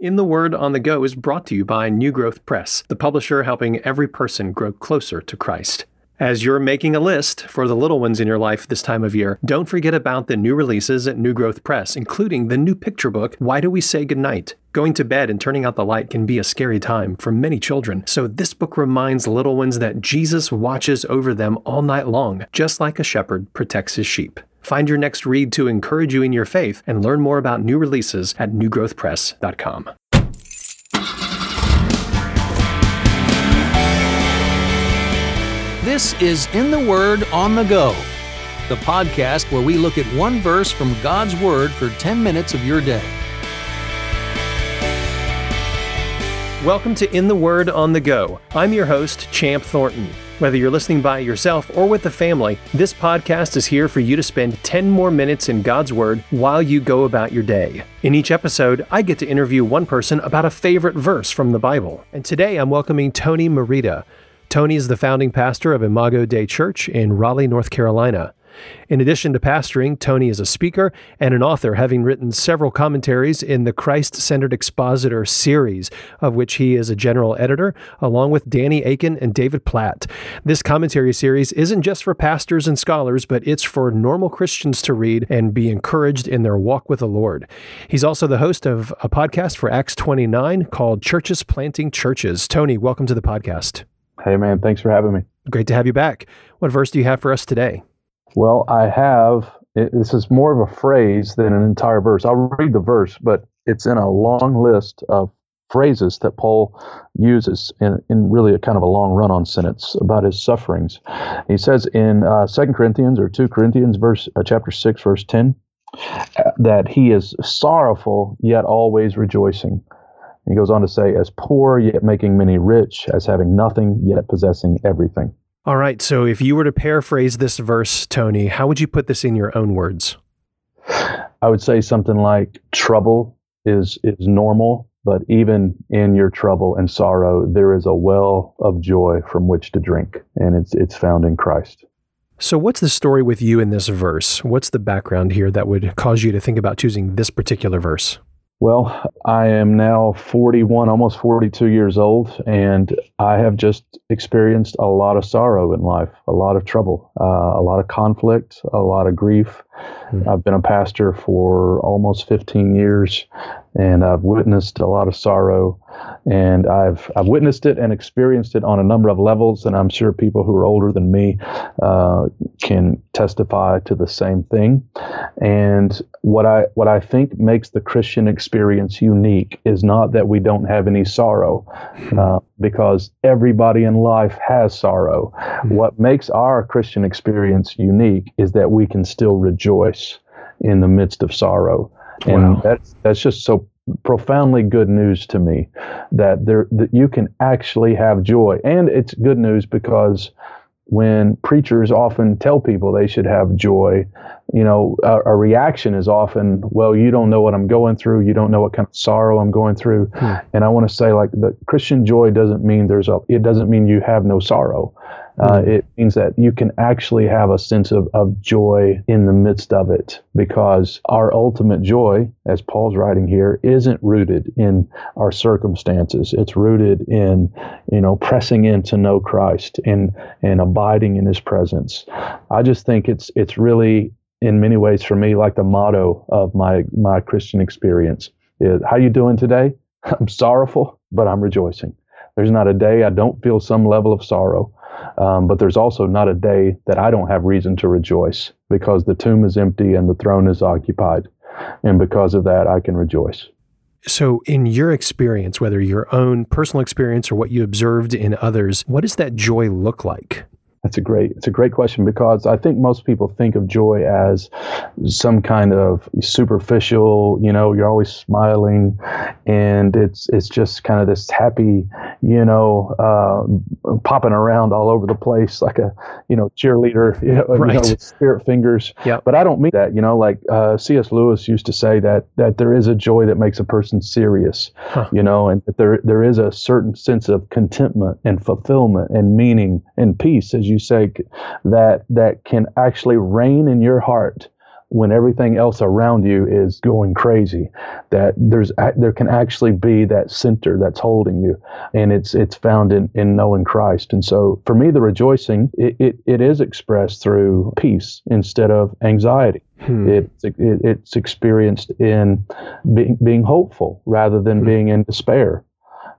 In the Word on the Go is brought to you by New Growth Press, the publisher helping every person grow closer to Christ. As you're making a list for the little ones in your life this time of year, don't forget about the new releases at New Growth Press, including the new picture book, Why Do We Say Goodnight? Going to bed and turning out the light can be a scary time for many children, so this book reminds little ones that Jesus watches over them all night long, just like a shepherd protects his sheep. Find your next read to encourage you in your faith and learn more about new releases at newgrowthpress.com. This is In the Word on the Go, the podcast where we look at one verse from God's Word for 10 minutes of your day. Welcome to In the Word on the Go. I'm your host, Champ Thornton. Whether you're listening by yourself or with the family, this podcast is here for you to spend 10 more minutes in God's Word while you go about your day. In each episode, I get to interview one person about a favorite verse from the Bible. And today I'm welcoming Tony Merida. Tony is the founding pastor of Imago Dei Church in Raleigh, North Carolina. In addition to pastoring, Tony is a speaker and an author, having written several commentaries in the Christ Centered Expositor series, of which he is a general editor, along with Danny Akin and David Platt. This commentary series isn't just for pastors and scholars, but it's for normal Christians to read and be encouraged in their walk with the Lord. He's also the host of a podcast for Acts 29 called Churches Planting Churches. Tony, welcome to the podcast. Hey, man, thanks for having me. Great to have you back. What verse do you have for us today? Well, I have, it, this is more of a phrase than an entire verse. I'll read the verse, but it's in a long list of phrases that Paul uses in, in really a kind of a long run on sentence about his sufferings. He says in uh, 2 Corinthians or 2 Corinthians, verse uh, chapter 6, verse 10, uh, that he is sorrowful yet always rejoicing. He goes on to say, as poor yet making many rich, as having nothing yet possessing everything. All right. So if you were to paraphrase this verse, Tony, how would you put this in your own words? I would say something like trouble is is normal, but even in your trouble and sorrow, there is a well of joy from which to drink, and it's it's found in Christ. So what's the story with you in this verse? What's the background here that would cause you to think about choosing this particular verse? Well, I am now 41, almost 42 years old, and I have just experienced a lot of sorrow in life, a lot of trouble, uh, a lot of conflict, a lot of grief. Mm-hmm. I've been a pastor for almost 15 years, and I've witnessed a lot of sorrow, and I've I've witnessed it and experienced it on a number of levels, and I'm sure people who are older than me uh, can testify to the same thing. And what I what I think makes the Christian experience unique is not that we don't have any sorrow, uh, because everybody in life has sorrow. Mm-hmm. What makes our Christian experience unique is that we can still rejoice in the midst of sorrow. And wow. that's that's just so profoundly good news to me that there that you can actually have joy. And it's good news because when preachers often tell people they should have joy, you know, a, a, reaction is often, well, you don't know what I'm going through. You don't know what kind of sorrow I'm going through. Hmm. And I want to say, like, the Christian joy doesn't mean there's a, it doesn't mean you have no sorrow. Uh, it means that you can actually have a sense of, of joy in the midst of it because our ultimate joy, as Paul's writing here, isn't rooted in our circumstances. It's rooted in, you know, pressing in to know Christ and, and abiding in his presence. I just think it's, it's really, in many ways for me, like the motto of my, my Christian experience is, how you doing today? I'm sorrowful, but I'm rejoicing. There's not a day I don't feel some level of sorrow. Um, but there's also not a day that I don't have reason to rejoice because the tomb is empty and the throne is occupied. And because of that, I can rejoice. So, in your experience, whether your own personal experience or what you observed in others, what does that joy look like? That's a great it's a great question because I think most people think of joy as some kind of superficial, you know, you're always smiling and it's it's just kind of this happy, you know, uh, popping around all over the place like a, you know, cheerleader, you know, right. you know with spirit fingers. Yeah. But I don't mean that, you know, like uh, C.S. Lewis used to say that that there is a joy that makes a person serious, huh. you know, and that there there is a certain sense of contentment and fulfillment and meaning and peace as you say, that that can actually reign in your heart when everything else around you is going crazy. That there's there can actually be that center that's holding you, and it's it's found in in knowing Christ. And so for me, the rejoicing it, it, it is expressed through peace instead of anxiety. Hmm. It, it, it's experienced in being, being hopeful rather than hmm. being in despair.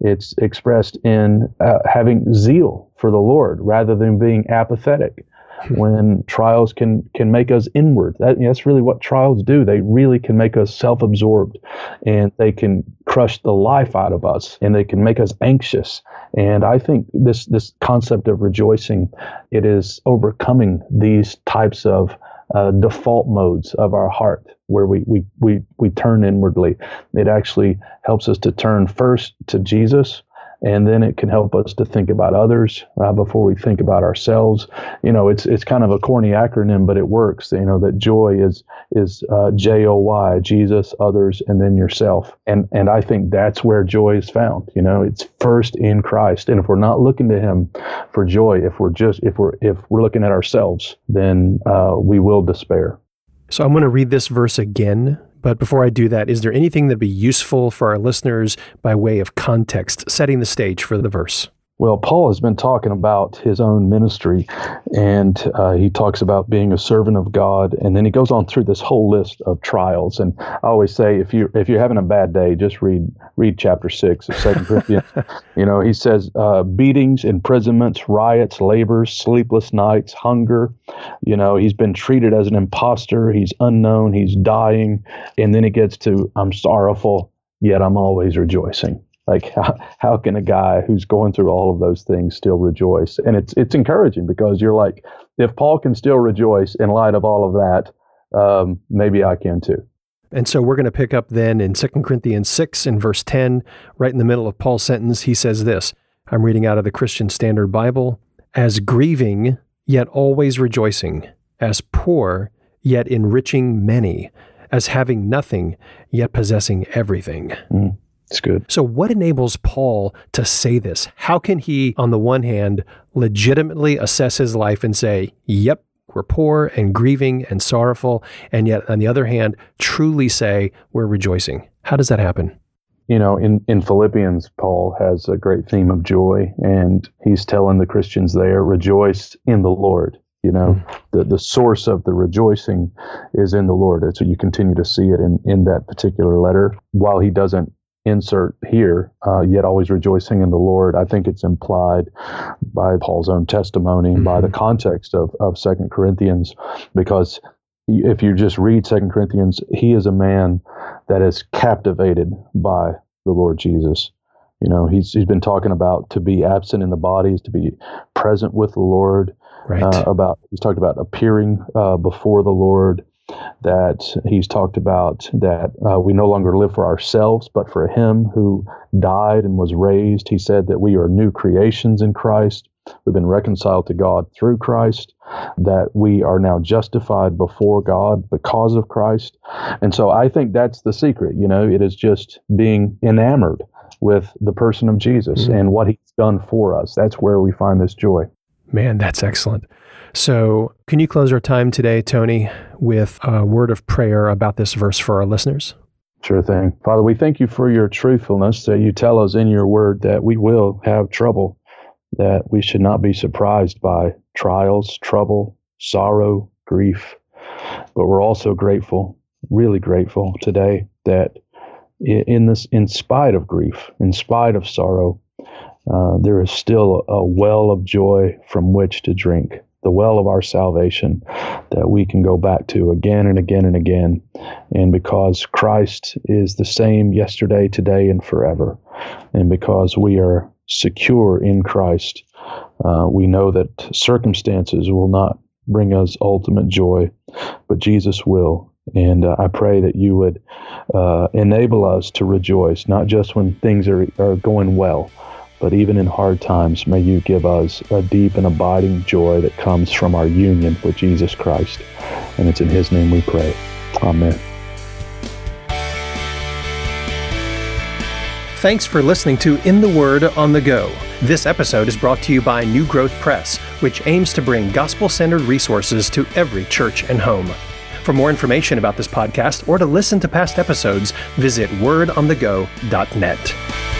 It's expressed in uh, having zeal for the Lord rather than being apathetic. When trials can can make us inward, that, that's really what trials do. They really can make us self-absorbed, and they can crush the life out of us, and they can make us anxious. And I think this this concept of rejoicing, it is overcoming these types of uh, default modes of our heart where we, we, we, we turn inwardly. It actually helps us to turn first to Jesus and then it can help us to think about others uh, before we think about ourselves. You know, it's it's kind of a corny acronym, but it works. You know that joy is is uh, J O Y, Jesus, others, and then yourself. And and I think that's where joy is found. You know, it's first in Christ. And if we're not looking to Him for joy, if we're just if we're if we're looking at ourselves, then uh, we will despair. So I'm going to read this verse again but before I do that, is there anything that'd be useful for our listeners by way of context, setting the stage for the verse? Well, Paul has been talking about his own ministry, and uh, he talks about being a servant of God, and then he goes on through this whole list of trials. And I always say, if you if you're having a bad day, just read read chapter six of Second Corinthians. you know, he says uh, beatings, imprisonments, riots, labors, sleepless nights, hunger. You know, he's been treated as an impostor. He's unknown. He's dying, and then he gets to I'm sorrowful, yet I'm always rejoicing. Like how, how can a guy who's going through all of those things still rejoice? And it's it's encouraging because you're like, if Paul can still rejoice in light of all of that, um, maybe I can too. And so we're going to pick up then in 2 Corinthians 6 in verse 10, right in the middle of Paul's sentence, he says this. I'm reading out of the Christian Standard Bible, as grieving, yet always rejoicing, as poor, yet enriching many, as having nothing, yet possessing everything. Mm. It's good. So, what enables Paul to say this? How can he, on the one hand, legitimately assess his life and say, yep, we're poor and grieving and sorrowful, and yet, on the other hand, truly say we're rejoicing? How does that happen? You know, in, in Philippians, Paul has a great theme of joy, and he's telling the Christians there, rejoice in the Lord. You know, mm the, the source of the rejoicing is in the Lord. And so you continue to see it in, in that particular letter. While he doesn't insert here, uh, yet always rejoicing in the Lord. I think it's implied by Paul's own testimony, mm-hmm. by the context of, of Second Corinthians, because if you just read Second Corinthians, he is a man that is captivated by the Lord Jesus. You know, he's he's been talking about to be absent in the bodies, to be present with the Lord. Right. Uh, about he's talked about appearing uh, before the Lord that he's talked about that uh, we no longer live for ourselves, but for him who died and was raised. He said that we are new creations in Christ. We've been reconciled to God through Christ, that we are now justified before God because of Christ. And so I think that's the secret. You know, it is just being enamored with the person of Jesus mm-hmm. and what he's done for us. That's where we find this joy. Man, that's excellent. So, can you close our time today, Tony, with a word of prayer about this verse for our listeners? Sure thing. Father, we thank you for your truthfulness that you tell us in your word that we will have trouble, that we should not be surprised by trials, trouble, sorrow, grief. But we're also grateful, really grateful today that in this, in spite of grief, in spite of sorrow, uh, there is still a well of joy from which to drink the well of our salvation that we can go back to again and again and again. And because Christ is the same yesterday, today, and forever, and because we are secure in Christ, uh, we know that circumstances will not bring us ultimate joy, but Jesus will. And uh, I pray that you would uh, enable us to rejoice, not just when things are, are going well, but even in hard times, may you give us a deep and abiding joy that comes from our union with Jesus Christ. And it's in His name we pray. Amen. Thanks for listening to In the Word on the Go. This episode is brought to you by New Growth Press, which aims to bring gospel centered resources to every church and home. For more information about this podcast or to listen to past episodes, visit wordonthego.net.